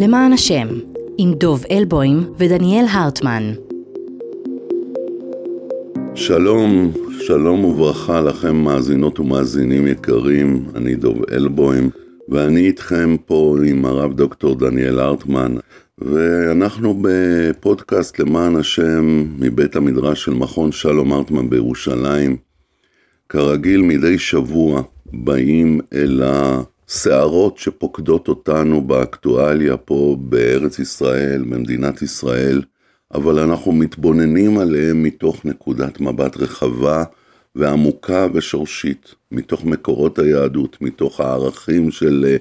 למען השם, עם דוב אלבוים ודניאל הרטמן. שלום, שלום וברכה לכם מאזינות ומאזינים יקרים, אני דוב אלבוים, ואני איתכם פה עם הרב דוקטור דניאל הרטמן, ואנחנו בפודקאסט למען השם מבית המדרש של מכון שלום הרטמן בירושלים. כרגיל מדי שבוע באים אל הסערות שפוקדות אותנו באקטואליה פה בארץ ישראל, במדינת ישראל, אבל אנחנו מתבוננים עליהם מתוך נקודת מבט רחבה ועמוקה ושורשית, מתוך מקורות היהדות, מתוך הערכים של אה,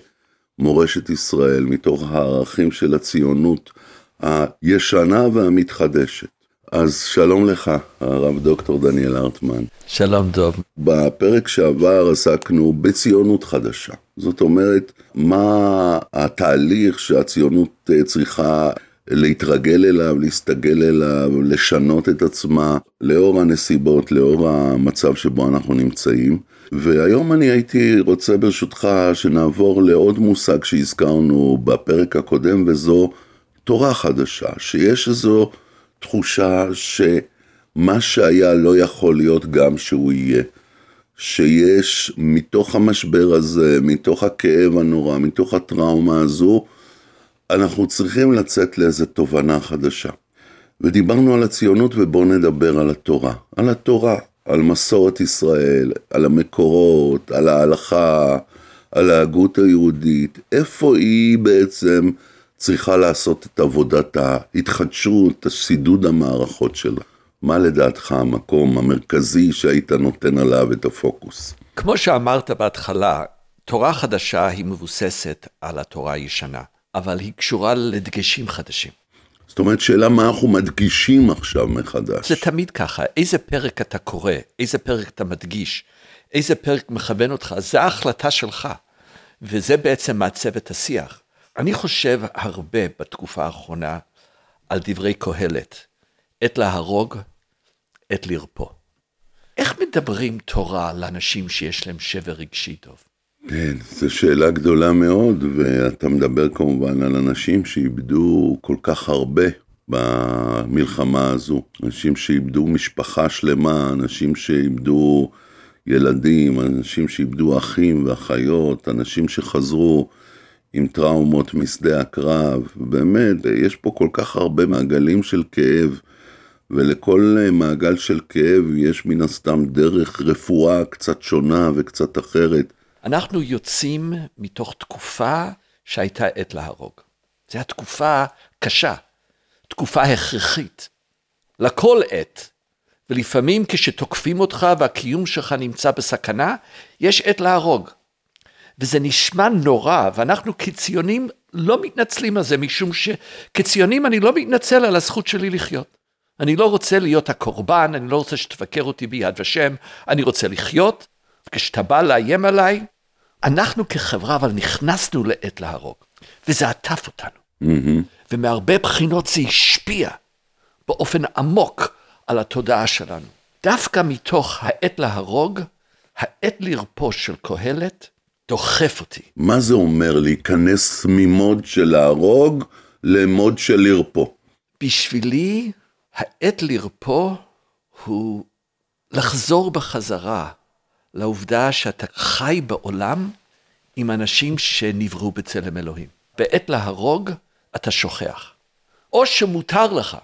מורשת ישראל, מתוך הערכים של הציונות הישנה והמתחדשת. אז שלום לך, הרב דוקטור דניאל הרטמן. שלום דוב. בפרק שעבר עסקנו בציונות חדשה. זאת אומרת, מה התהליך שהציונות אה, צריכה להתרגל אליו, להסתגל אליו, לשנות את עצמה, לאור הנסיבות, לאור המצב שבו אנחנו נמצאים. והיום אני הייתי רוצה ברשותך שנעבור לעוד מושג שהזכרנו בפרק הקודם, וזו תורה חדשה, שיש איזו תחושה שמה שהיה לא יכול להיות גם שהוא יהיה. שיש מתוך המשבר הזה, מתוך הכאב הנורא, מתוך הטראומה הזו, אנחנו צריכים לצאת לאיזו תובנה חדשה. ודיברנו על הציונות ובואו נדבר על התורה. על התורה, על מסורת ישראל, על המקורות, על ההלכה, על ההגות היהודית. איפה היא בעצם צריכה לעשות את עבודת ההתחדשות, הסידוד המערכות שלה? מה לדעתך המקום המרכזי שהיית נותן עליו את הפוקוס? כמו שאמרת בהתחלה, תורה חדשה היא מבוססת על התורה הישנה, אבל היא קשורה לדגשים חדשים. זאת אומרת, שאלה מה אנחנו מדגישים עכשיו מחדש. זה תמיד ככה, איזה פרק אתה קורא, איזה פרק אתה מדגיש, איזה פרק מכוון אותך, זה ההחלטה שלך, וזה בעצם מעצב את השיח. אני חושב הרבה בתקופה האחרונה על דברי קהלת, עת להרוג, עת לרפוא. איך מדברים תורה לאנשים שיש להם שבר רגשי טוב? כן, זו שאלה גדולה מאוד, ואתה מדבר כמובן על אנשים שאיבדו כל כך הרבה במלחמה הזו. אנשים שאיבדו משפחה שלמה, אנשים שאיבדו ילדים, אנשים שאיבדו אחים ואחיות, אנשים שחזרו עם טראומות משדה הקרב. באמת, יש פה כל כך הרבה מעגלים של כאב. ולכל מעגל של כאב יש מן הסתם דרך רפואה קצת שונה וקצת אחרת. אנחנו יוצאים מתוך תקופה שהייתה עת להרוג. זו הייתה תקופה קשה, תקופה הכרחית, לכל עת. ולפעמים כשתוקפים אותך והקיום שלך נמצא בסכנה, יש עת להרוג. וזה נשמע נורא, ואנחנו כציונים לא מתנצלים על זה, משום שכציונים אני לא מתנצל על הזכות שלי לחיות. אני לא רוצה להיות הקורבן, אני לא רוצה שתבקר אותי ביד ושם, אני רוצה לחיות, וכשאתה בא לאיים עליי, אנחנו כחברה אבל נכנסנו לעת להרוג, וזה עטף אותנו. Mm-hmm. ומהרבה בחינות זה השפיע באופן עמוק על התודעה שלנו. דווקא מתוך העת להרוג, העת לרפוא של קהלת דוחף אותי. מה זה אומר להיכנס ממוד של להרוג למוד של לרפוא? בשבילי, העת לרפוא הוא לחזור בחזרה לעובדה שאתה חי בעולם עם אנשים שנבראו בצלם אלוהים. בעת להרוג, אתה שוכח. או שמותר לך,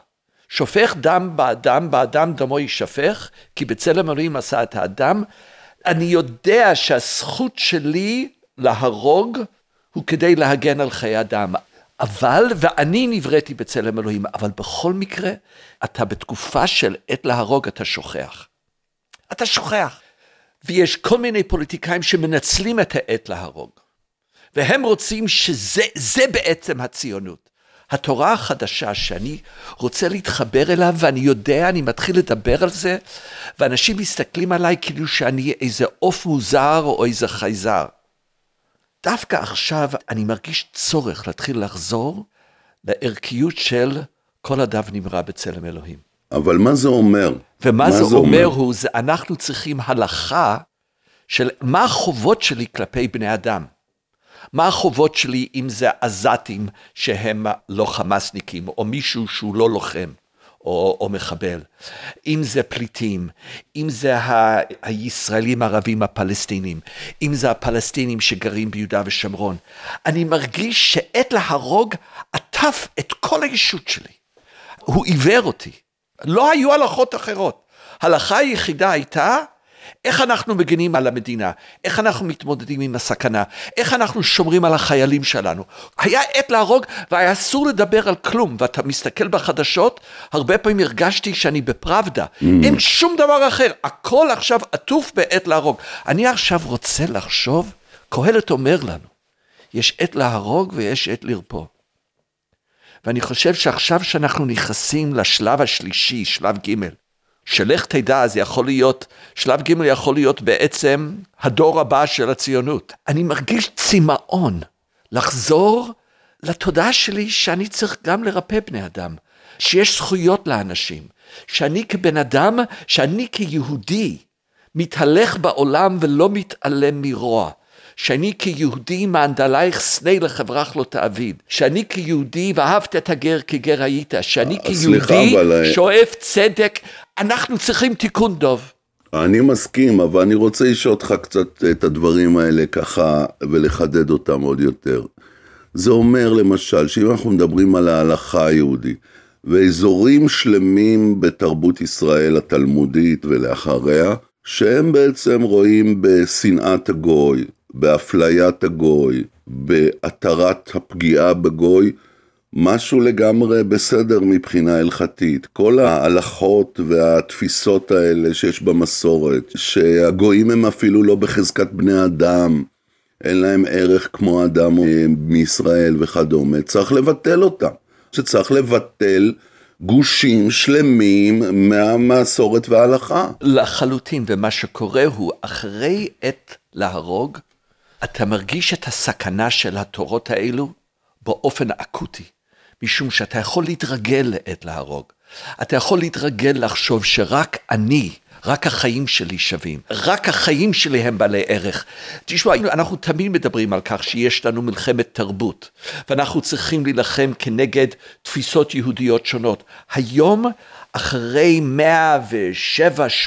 שופך דם באדם, באדם דמו יישפך, כי בצלם אלוהים עשה את האדם. אני יודע שהזכות שלי להרוג הוא כדי להגן על חיי אדם. אבל, ואני נבראתי בצלם אלוהים, אבל בכל מקרה, אתה בתקופה של עת להרוג, אתה שוכח. אתה שוכח. ויש כל מיני פוליטיקאים שמנצלים את העת להרוג. והם רוצים שזה בעצם הציונות. התורה החדשה שאני רוצה להתחבר אליו, ואני יודע, אני מתחיל לדבר על זה, ואנשים מסתכלים עליי כאילו שאני איזה עוף מוזר או איזה חייזר. דווקא עכשיו אני מרגיש צורך להתחיל לחזור לערכיות של כל אדם נברא בצלם אלוהים. אבל מה זה אומר? ומה זה, זה אומר הוא, זה אנחנו צריכים הלכה של מה החובות שלי כלפי בני אדם. מה החובות שלי אם זה עזתים שהם לא חמאסניקים, או מישהו שהוא לא לוחם. או, או מחבל, אם זה פליטים, אם זה ה, הישראלים הערבים הפלסטינים, אם זה הפלסטינים שגרים ביהודה ושומרון. אני מרגיש שעת להרוג עטף את כל הישות שלי. הוא עיוור אותי. לא היו הלכות אחרות. ההלכה היחידה הייתה איך אנחנו מגנים על המדינה, איך אנחנו מתמודדים עם הסכנה, איך אנחנו שומרים על החיילים שלנו. היה עת להרוג והיה אסור לדבר על כלום, ואתה מסתכל בחדשות, הרבה פעמים הרגשתי שאני בפראבדה, mm. אין שום דבר אחר, הכל עכשיו עטוף בעת להרוג. אני עכשיו רוצה לחשוב, קהלת אומר לנו, יש עת להרוג ויש עת לרפוא. ואני חושב שעכשיו שאנחנו נכנסים לשלב השלישי, שלב ג', שלך תדע, זה יכול להיות, שלב ג' יכול להיות בעצם הדור הבא של הציונות. אני מרגיש צמאון לחזור לתודעה שלי שאני צריך גם לרפא בני אדם, שיש זכויות לאנשים, שאני כבן אדם, שאני כיהודי, מתהלך בעולם ולא מתעלם מרוע. שאני כיהודי מענדלייך שנא לחברך לא תעביד, שאני כיהודי ואהבת את הגר כגר היית, שאני כיהודי שואף צדק, אנחנו צריכים תיקון דוב. אני מסכים, אבל אני רוצה לשאול אותך קצת את הדברים האלה ככה ולחדד אותם עוד יותר. זה אומר למשל, שאם אנחנו מדברים על ההלכה היהודית, ואזורים שלמים בתרבות ישראל התלמודית ולאחריה, שהם בעצם רואים בשנאת הגוי, באפליית הגוי, בהתרת הפגיעה בגוי, משהו לגמרי בסדר מבחינה הלכתית. כל ההלכות והתפיסות האלה שיש במסורת, שהגויים הם אפילו לא בחזקת בני אדם, אין להם ערך כמו אדם מישראל וכדומה, צריך לבטל אותם. שצריך לבטל גושים שלמים מהמסורת וההלכה. לחלוטין, ומה שקורה הוא, אחרי עת להרוג, אתה מרגיש את הסכנה של התורות האלו באופן אקוטי, משום שאתה יכול להתרגל לעת להרוג. אתה יכול להתרגל לחשוב שרק אני, רק החיים שלי שווים, רק החיים שלי הם בעלי ערך. תשמעו, אנחנו תמיד מדברים על כך שיש לנו מלחמת תרבות, ואנחנו צריכים להילחם כנגד תפיסות יהודיות שונות. היום, אחרי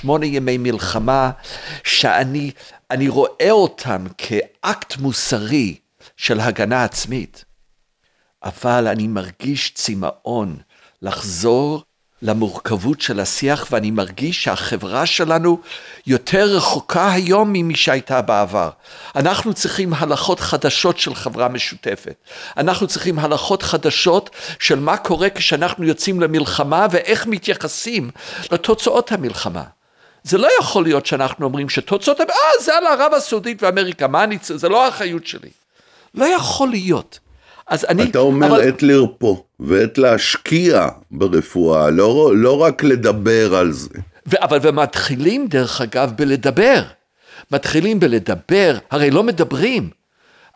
107-8 ימי מלחמה, שאני אני רואה אותם כאקט מוסרי של הגנה עצמית, אבל אני מרגיש צמאון לחזור למורכבות של השיח, ואני מרגיש שהחברה שלנו יותר רחוקה היום ממי שהייתה בעבר. אנחנו צריכים הלכות חדשות של חברה משותפת. אנחנו צריכים הלכות חדשות של מה קורה כשאנחנו יוצאים למלחמה ואיך מתייחסים לתוצאות המלחמה. זה לא יכול להיות שאנחנו אומרים שתוצאות, אה, זה על ערב הסעודית ואמריקה, מה אני צריך, זה לא האחריות שלי. לא יכול להיות. אז אני... אתה אומר אבל... עת לרפוא, ועת להשקיע ברפואה, לא, לא רק לדבר על זה. ו- אבל ומתחילים, דרך אגב, בלדבר. מתחילים בלדבר, הרי לא מדברים.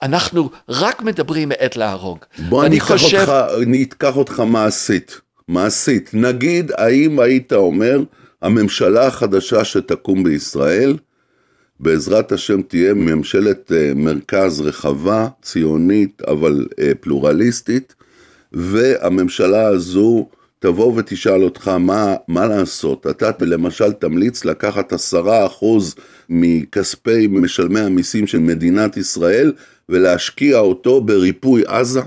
אנחנו רק מדברים מעת להרוג. בוא אני אקח חושב... אותך, אני אקח אותך מעשית. מעשית. נגיד, האם היית אומר, הממשלה החדשה שתקום בישראל, בעזרת השם תהיה ממשלת אה, מרכז רחבה, ציונית, אבל אה, פלורליסטית, והממשלה הזו תבוא ותשאל אותך מה, מה לעשות. אתה למשל תמליץ לקחת עשרה אחוז מכספי משלמי המיסים של מדינת ישראל ולהשקיע אותו בריפוי עזה?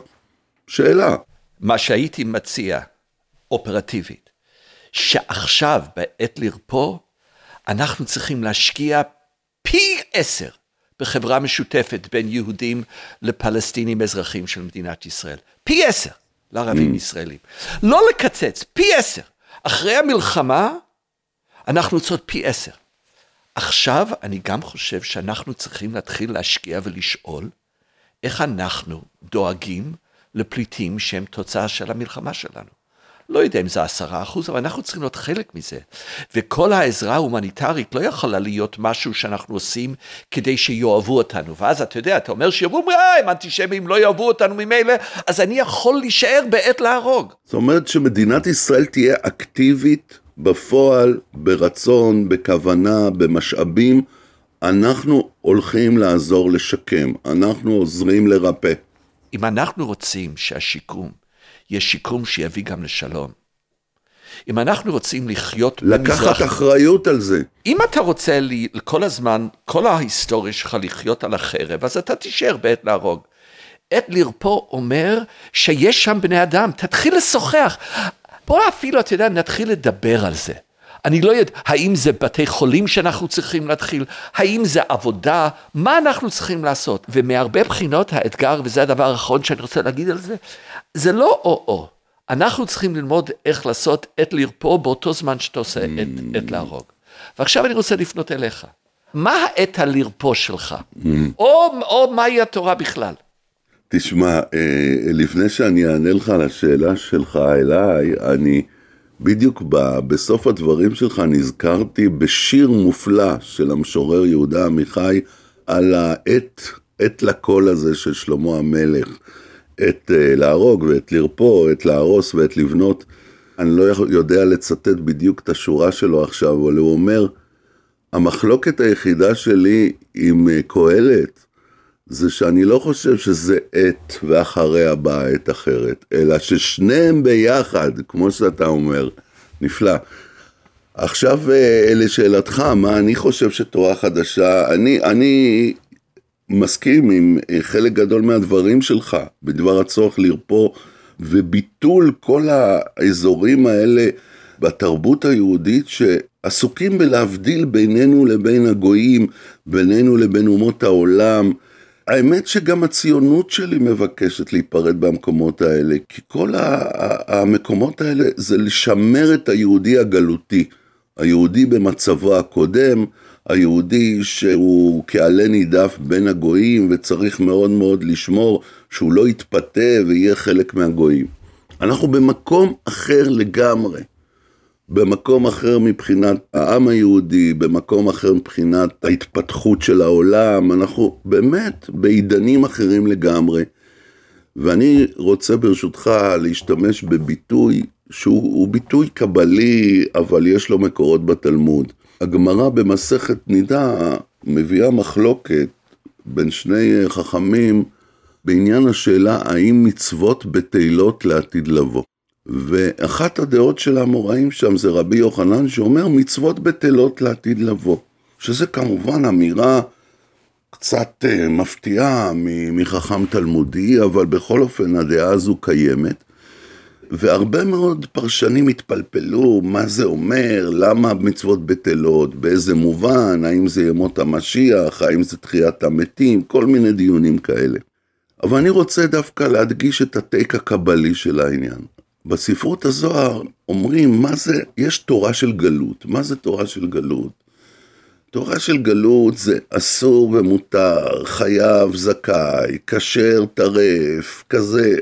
שאלה. מה שהייתי מציע, אופרטיבית, שעכשיו, בעת לרפוא, אנחנו צריכים להשקיע פי עשר בחברה משותפת בין יהודים לפלסטינים אזרחים של מדינת ישראל. פי עשר לערבים mm. ישראלים. לא לקצץ, פי עשר. אחרי המלחמה, אנחנו צריכים פי עשר. עכשיו, אני גם חושב שאנחנו צריכים להתחיל להשקיע ולשאול איך אנחנו דואגים לפליטים שהם תוצאה של המלחמה שלנו. לא יודע אם זה עשרה אחוז, אבל אנחנו צריכים להיות חלק מזה. וכל העזרה ההומניטרית לא יכולה להיות משהו שאנחנו עושים כדי שיאהבו אותנו. ואז אתה יודע, אתה אומר שיאהבו, אה, הם אנטישמים לא יאהבו אותנו ממילא, אז אני יכול להישאר בעת להרוג. זאת אומרת שמדינת ישראל תהיה אקטיבית בפועל, ברצון, בכוונה, במשאבים, אנחנו הולכים לעזור לשקם, אנחנו עוזרים לרפא. אם אנחנו רוצים שהשיקום יהיה שיקום שיביא גם לשלום, אם אנחנו רוצים לחיות לקחת אחריות על זה. אם אתה רוצה לי, כל הזמן, כל ההיסטוריה שלך לחיות על החרב, אז אתה תישאר בעת להרוג. עת לרפוא אומר שיש שם בני אדם, תתחיל לשוחח. בוא אפילו, אתה יודע, נתחיל לדבר על זה. אני לא יודע, האם זה בתי חולים שאנחנו צריכים להתחיל? האם זה עבודה? מה אנחנו צריכים לעשות? ומהרבה בחינות האתגר, וזה הדבר האחרון שאני רוצה להגיד על זה, זה לא או-או. אנחנו צריכים ללמוד איך לעשות עת לרפוא באותו זמן שאתה עושה עת, עת להרוג. ועכשיו אני רוצה לפנות אליך. מה העת הלרפוא שלך? או, או מהי התורה בכלל? תשמע, אה, לפני שאני אענה לך על השאלה שלך אליי, אני בדיוק ב, בסוף הדברים שלך נזכרתי בשיר מופלא של המשורר יהודה עמיחי על העת, עת לקול הזה של שלמה המלך. עת אה, להרוג ועת לרפוא, עת להרוס ועת לבנות. אני לא יודע לצטט בדיוק את השורה שלו עכשיו, אבל הוא אומר, המחלוקת היחידה שלי עם אה, קהלת, זה שאני לא חושב שזה עת ואחריה באה עת אחרת, אלא ששניהם ביחד, כמו שאתה אומר, נפלא. עכשיו אה, לשאלתך, מה אני חושב שתורה חדשה, אני, אני מסכים עם אה, חלק גדול מהדברים שלך, בדבר הצורך לרפוא וביטול כל האזורים האלה בתרבות היהודית שעסוקים בלהבדיל בינינו לבין הגויים, בינינו לבין אומות העולם. האמת שגם הציונות שלי מבקשת להיפרד במקומות האלה, כי כל המקומות האלה זה לשמר את היהודי הגלותי, היהודי במצבו הקודם, היהודי שהוא כעלה נידף בין הגויים וצריך מאוד מאוד לשמור שהוא לא יתפתה ויהיה חלק מהגויים. אנחנו במקום אחר לגמרי. במקום אחר מבחינת העם היהודי, במקום אחר מבחינת ההתפתחות של העולם, אנחנו באמת בעידנים אחרים לגמרי. ואני רוצה ברשותך להשתמש בביטוי שהוא ביטוי קבלי, אבל יש לו מקורות בתלמוד. הגמרא במסכת נידה מביאה מחלוקת בין שני חכמים בעניין השאלה האם מצוות בטלות לעתיד לבוא. ואחת הדעות של האמוראים שם זה רבי יוחנן שאומר מצוות בטלות לעתיד לבוא. שזה כמובן אמירה קצת אה, מפתיעה מחכם תלמודי, אבל בכל אופן הדעה הזו קיימת. והרבה מאוד פרשנים התפלפלו מה זה אומר, למה מצוות בטלות, באיזה מובן, האם זה ימות המשיח, האם זה תחיית המתים, כל מיני דיונים כאלה. אבל אני רוצה דווקא להדגיש את הטייק הקבלי של העניין. בספרות הזוהר אומרים מה זה, יש תורה של גלות. מה זה תורה של גלות? תורה של גלות זה אסור ומותר, חייב, זכאי, כשר, טרף, כזה,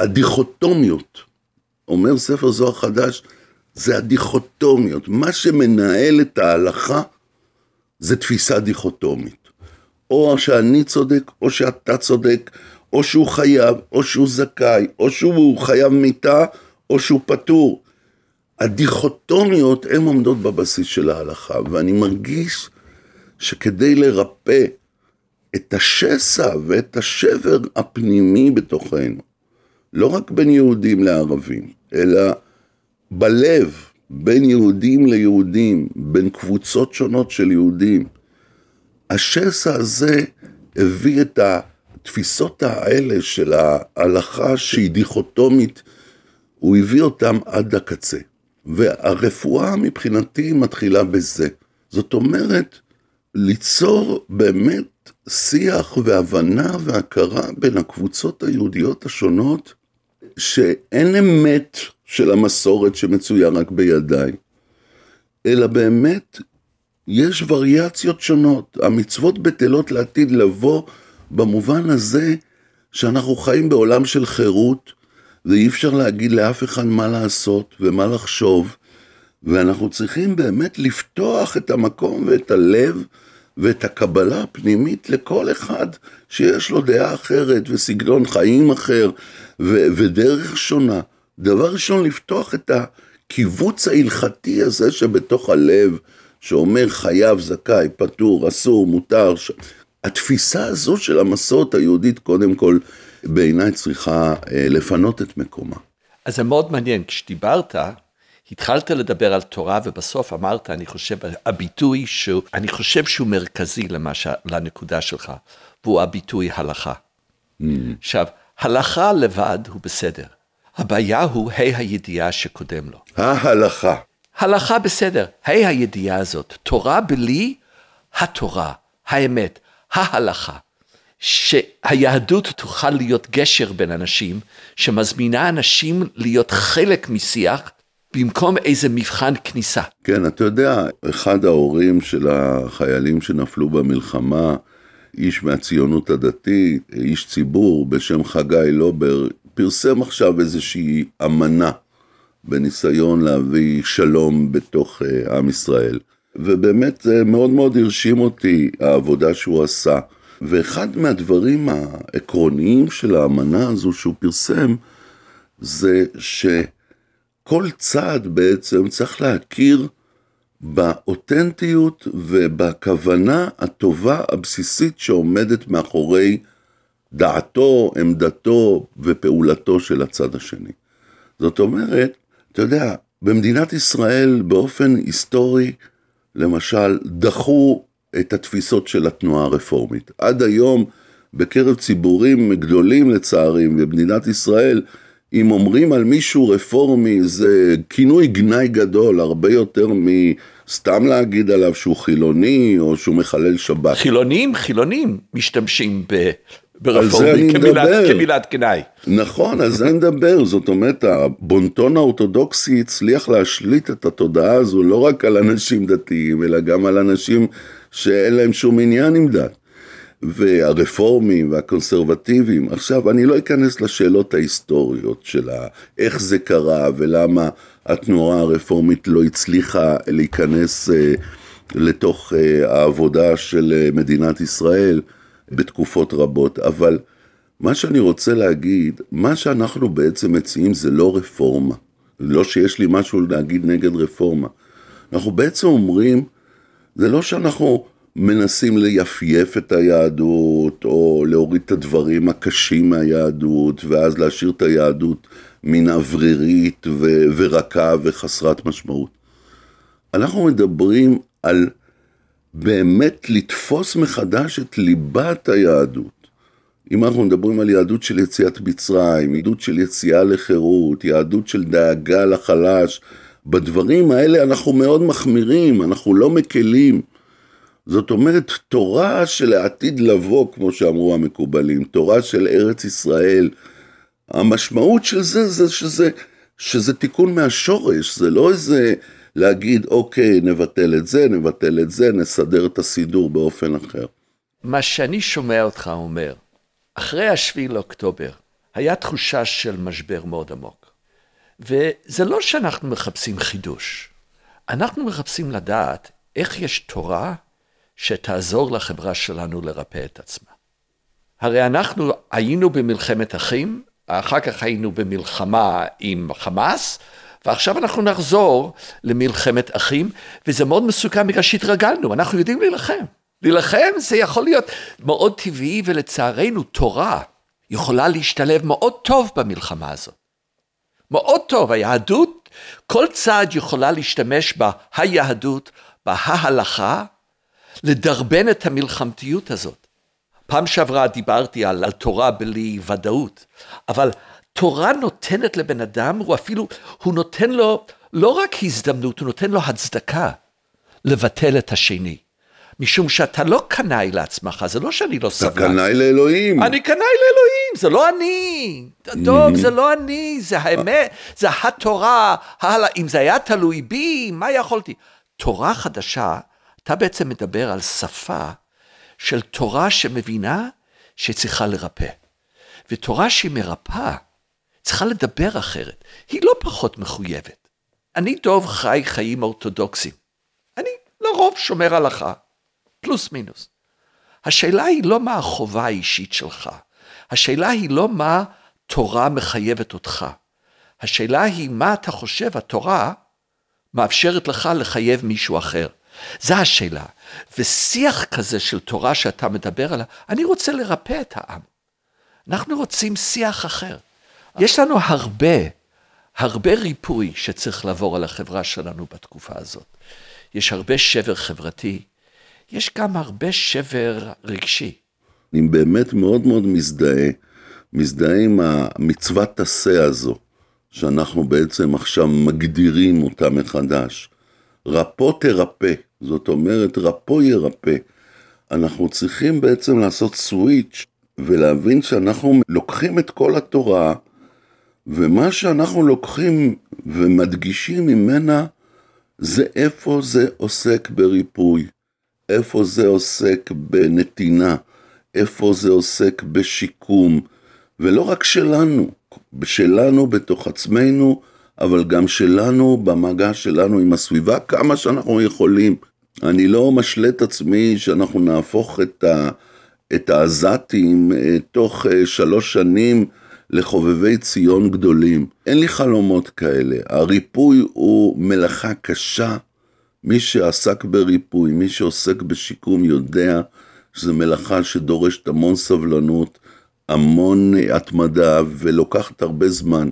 הדיכוטומיות, אומר ספר זוהר חדש, זה הדיכוטומיות. מה שמנהל את ההלכה זה תפיסה דיכוטומית. או שאני צודק, או שאתה צודק, או שהוא חייב, או שהוא זכאי, או שהוא חייב מיתה, או שהוא פטור. הדיכוטומיות הן עומדות בבסיס של ההלכה, ואני מרגיש שכדי לרפא את השסע ואת השבר הפנימי בתוכנו, לא רק בין יהודים לערבים, אלא בלב, בין יהודים ליהודים, בין קבוצות שונות של יהודים. השסע הזה הביא את התפיסות האלה של ההלכה שהיא דיכוטומית, הוא הביא אותם עד הקצה. והרפואה מבחינתי מתחילה בזה. זאת אומרת, ליצור באמת שיח והבנה והכרה בין הקבוצות היהודיות השונות שאין אמת של המסורת שמצויה רק בידיי, אלא באמת יש וריאציות שונות. המצוות בטלות לעתיד לבוא במובן הזה שאנחנו חיים בעולם של חירות, ואי אפשר להגיד לאף אחד מה לעשות ומה לחשוב, ואנחנו צריכים באמת לפתוח את המקום ואת הלב ואת הקבלה הפנימית לכל אחד שיש לו דעה אחרת וסגנון חיים אחר ו- ודרך שונה. דבר ראשון, לפתוח את הקיבוץ ההלכתי הזה שבתוך הלב שאומר חייב, זכאי, פטור, אסור, מותר. ש... התפיסה הזו של המסורת היהודית, קודם כל, בעיניי צריכה אה, לפנות את מקומה. אז זה מאוד מעניין, כשדיברת, התחלת לדבר על תורה ובסוף אמרת, אני חושב, הביטוי שהוא, אני חושב שהוא מרכזי למש, לנקודה שלך, והוא הביטוי הלכה. Mm. עכשיו, הלכה לבד הוא בסדר. הבעיה הוא ה' הידיעה שקודם לו. ההלכה. הלכה בסדר, ה' הידיעה הזאת. תורה בלי התורה, האמת, ההלכה. שהיהדות תוכל להיות גשר בין אנשים, שמזמינה אנשים להיות חלק משיח, במקום איזה מבחן כניסה. כן, אתה יודע, אחד ההורים של החיילים שנפלו במלחמה, איש מהציונות הדתית, איש ציבור בשם חגי לובר, פרסם עכשיו איזושהי אמנה בניסיון להביא שלום בתוך uh, עם ישראל. ובאמת זה מאוד מאוד הרשים אותי העבודה שהוא עשה. ואחד מהדברים העקרוניים של האמנה הזו שהוא פרסם, זה שכל צעד בעצם צריך להכיר באותנטיות ובכוונה הטובה הבסיסית שעומדת מאחורי דעתו, עמדתו ופעולתו של הצד השני. זאת אומרת, אתה יודע, במדינת ישראל באופן היסטורי, למשל, דחו את התפיסות של התנועה הרפורמית. עד היום, בקרב ציבורים גדולים לצערי במדינת ישראל, אם אומרים על מישהו רפורמי זה כינוי גנאי גדול, הרבה יותר מסתם להגיד עליו שהוא חילוני או שהוא מחלל שבת. חילונים, חילונים משתמשים ב... ברפורמי כמילת, כמילת גנאי. נכון, על זה נדבר, זאת אומרת, הבונטון האורתודוקסי הצליח להשליט את התודעה הזו לא רק על אנשים דתיים, אלא גם על אנשים שאין להם שום עניין עם דת. והרפורמים והקונסרבטיבים. עכשיו, אני לא אכנס לשאלות ההיסטוריות של איך זה קרה ולמה התנועה הרפורמית לא הצליחה להיכנס אה, לתוך אה, העבודה של אה, מדינת ישראל בתקופות רבות, אבל מה שאני רוצה להגיד, מה שאנחנו בעצם מציעים זה לא רפורמה. לא שיש לי משהו להגיד נגד רפורמה. אנחנו בעצם אומרים, זה לא שאנחנו מנסים ליפייף את היהדות, או להוריד את הדברים הקשים מהיהדות, ואז להשאיר את היהדות מן אוורירית ורכה וחסרת משמעות. אנחנו מדברים על באמת לתפוס מחדש את ליבת היהדות. אם אנחנו מדברים על יהדות של יציאת מצרים, יהדות של יציאה לחירות, יהדות של דאגה לחלש, בדברים האלה אנחנו מאוד מחמירים, אנחנו לא מקלים. זאת אומרת, תורה של העתיד לבוא, כמו שאמרו המקובלים, תורה של ארץ ישראל, המשמעות של זה, זה שזה, שזה תיקון מהשורש, זה לא איזה להגיד, אוקיי, נבטל את זה, נבטל את זה, נסדר את הסידור באופן אחר. מה שאני שומע אותך אומר, אחרי השביעי לאוקטובר, היה תחושה של משבר מאוד עמוק. וזה לא שאנחנו מחפשים חידוש, אנחנו מחפשים לדעת איך יש תורה שתעזור לחברה שלנו לרפא את עצמה. הרי אנחנו היינו במלחמת אחים, אחר כך היינו במלחמה עם חמאס, ועכשיו אנחנו נחזור למלחמת אחים, וזה מאוד מסוכן בגלל שהתרגלנו, אנחנו יודעים להילחם. להילחם זה יכול להיות מאוד טבעי, ולצערנו תורה יכולה להשתלב מאוד טוב במלחמה הזאת. מאוד טוב, היהדות, כל צד יכולה להשתמש בהיהדות, בההלכה, לדרבן את המלחמתיות הזאת. פעם שעברה דיברתי על, על תורה בלי ודאות, אבל תורה נותנת לבן אדם, הוא אפילו, הוא נותן לו לא רק הזדמנות, הוא נותן לו הצדקה לבטל את השני. משום שאתה לא קנאי לעצמך, זה לא שאני לא סבלן. אתה קנאי לאלוהים. אני קנאי לאלוהים, זה לא אני. דוב, זה לא אני, זה האמת, זה התורה. הלאה, אם זה היה תלוי בי, מה יכולתי? תורה חדשה אתה בעצם מדבר על שפה של תורה שמבינה שצריכה לרפא. ותורה שהיא מרפאה, צריכה לדבר אחרת. היא לא פחות מחויבת. אני דוב חי חיים אורתודוקסיים. אני לרוב שומר הלכה, פלוס מינוס. השאלה היא לא מה החובה האישית שלך. השאלה היא לא מה תורה מחייבת אותך. השאלה היא מה אתה חושב התורה מאפשרת לך לחייב מישהו אחר. זו השאלה. ושיח כזה של תורה שאתה מדבר עליו, אני רוצה לרפא את העם. אנחנו רוצים שיח אחר. יש לנו הרבה, הרבה ריפוי שצריך לעבור על החברה שלנו בתקופה הזאת. יש הרבה שבר חברתי, יש גם הרבה שבר רגשי. אני באמת מאוד מאוד מזדהה, מזדהה עם המצוות עשה הזו, שאנחנו בעצם עכשיו מגדירים אותה מחדש. רפו תרפא, זאת אומרת רפו ירפא. אנחנו צריכים בעצם לעשות סוויץ' ולהבין שאנחנו לוקחים את כל התורה, ומה שאנחנו לוקחים ומדגישים ממנה, זה איפה זה עוסק בריפוי, איפה זה עוסק בנתינה, איפה זה עוסק בשיקום, ולא רק שלנו, שלנו בתוך עצמנו, אבל גם שלנו במגע שלנו עם הסביבה, כמה שאנחנו יכולים. אני לא משלה את עצמי שאנחנו נהפוך את, העזתים אה, תוך אה, שלוש שנים לחובבי ציון גדולים. אין לי חלומות כאלה. הריפוי הוא מלאכה קשה. מי שעסק בריפוי, מי שעוסק בשיקום יודע שזו מלאכה שדורשת המון סבלנות, המון התמדה ולוקחת הרבה זמן.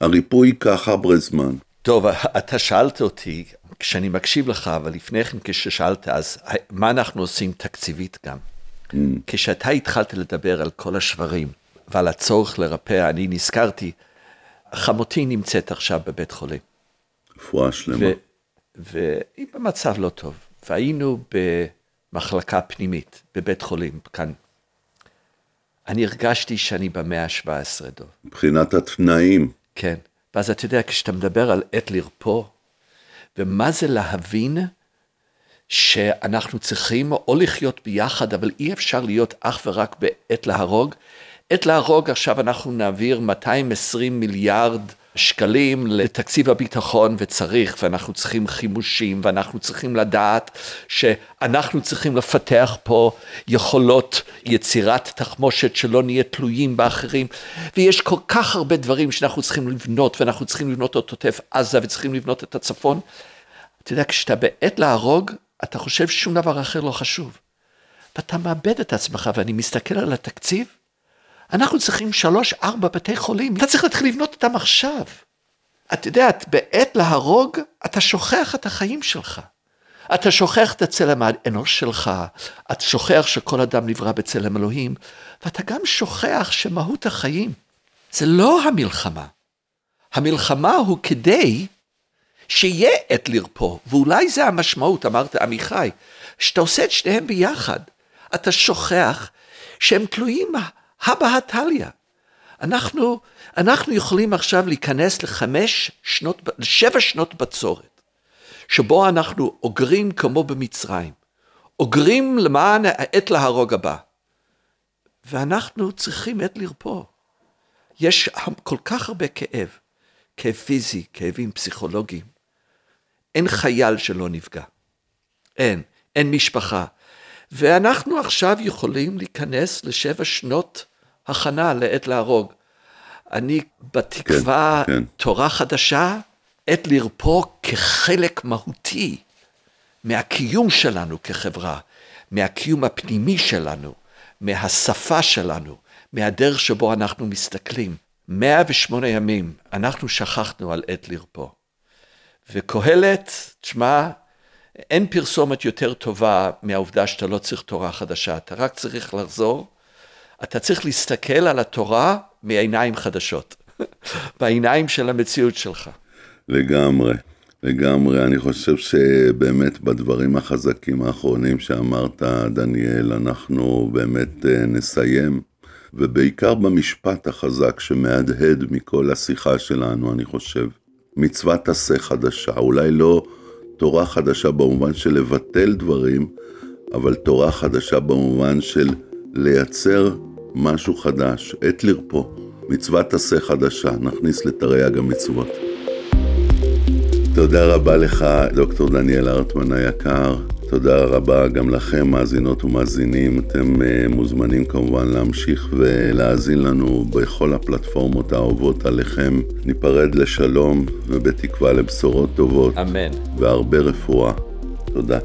הריפוי ייקח הרבה זמן. טוב, אתה שאלת אותי, כשאני מקשיב לך, אבל לפני כן כששאלת, אז מה אנחנו עושים תקציבית גם? Mm. כשאתה התחלת לדבר על כל השברים ועל הצורך לרפא, אני נזכרתי, חמותי נמצאת עכשיו בבית חולים. רפואה שלמה. והיא במצב לא טוב, והיינו במחלקה פנימית בבית חולים כאן. אני הרגשתי שאני במאה ה-17, דוב. מבחינת התנאים. כן. ואז אתה יודע, כשאתה מדבר על עת לרפוא, ומה זה להבין שאנחנו צריכים או לחיות ביחד, אבל אי אפשר להיות אך ורק בעת להרוג. עת להרוג, עכשיו אנחנו נעביר 220 מיליארד שקלים לתקציב הביטחון וצריך, ואנחנו צריכים חימושים, ואנחנו צריכים לדעת שאנחנו צריכים לפתח פה יכולות יצירת תחמושת שלא נהיה תלויים באחרים, ויש כל כך הרבה דברים שאנחנו צריכים לבנות, ואנחנו צריכים לבנות את עוטף עזה, וצריכים לבנות את הצפון. אתה יודע, כשאתה בעת להרוג, אתה חושב ששום דבר אחר לא חשוב. ואתה מאבד את עצמך, ואני מסתכל על התקציב, אנחנו צריכים שלוש, ארבע בתי חולים, אתה צריך להתחיל לבנות אותם עכשיו. את יודעת, בעת להרוג, אתה שוכח את החיים שלך. אתה שוכח את הצלם האנוש שלך, אתה שוכח שכל אדם נברא בצלם אלוהים, ואתה גם שוכח שמהות החיים זה לא המלחמה. המלחמה הוא כדי שיהיה עת לרפוא, ואולי זה המשמעות, אמרת עמיחי, שאתה עושה את שניהם ביחד. אתה שוכח שהם תלויים הבה הטליה. אנחנו, אנחנו יכולים עכשיו להיכנס לחמש שנות, לשבע שנות בצורת, שבו אנחנו אוגרים כמו במצרים, אוגרים למען העת להרוג הבא. ואנחנו צריכים עת לרפוא. יש כל כך הרבה כאב, כאב פיזי, כאבים פסיכולוגיים. אין חייל שלא נפגע. אין, אין משפחה. ואנחנו עכשיו יכולים להיכנס לשבע שנות הכנה לעת להרוג. אני בתקווה כן, כן. תורה חדשה, עת לרפוא כחלק מהותי מהקיום שלנו כחברה, מהקיום הפנימי שלנו, מהשפה שלנו, מהדרך שבו אנחנו מסתכלים. 108 ימים אנחנו שכחנו על עת לרפוא. וקהלת, תשמע, אין פרסומת יותר טובה מהעובדה שאתה לא צריך תורה חדשה, אתה רק צריך לחזור אתה צריך להסתכל על התורה מעיניים חדשות, בעיניים של המציאות שלך. לגמרי, לגמרי. אני חושב שבאמת בדברים החזקים האחרונים שאמרת, דניאל, אנחנו באמת אה, נסיים. ובעיקר במשפט החזק שמהדהד מכל השיחה שלנו, אני חושב. מצוות עשה חדשה, אולי לא תורה חדשה במובן של לבטל דברים, אבל תורה חדשה במובן של לייצר משהו חדש, עת לרפוא, מצוות עשה חדשה, נכניס לתרי"ג המצוות. תודה רבה לך, דוקטור דניאל הרטמן היקר. תודה רבה גם לכם, מאזינות ומאזינים. אתם uh, מוזמנים כמובן להמשיך ולהאזין לנו בכל הפלטפורמות האהובות עליכם. ניפרד לשלום ובתקווה לבשורות טובות. אמן. והרבה רפואה. תודה.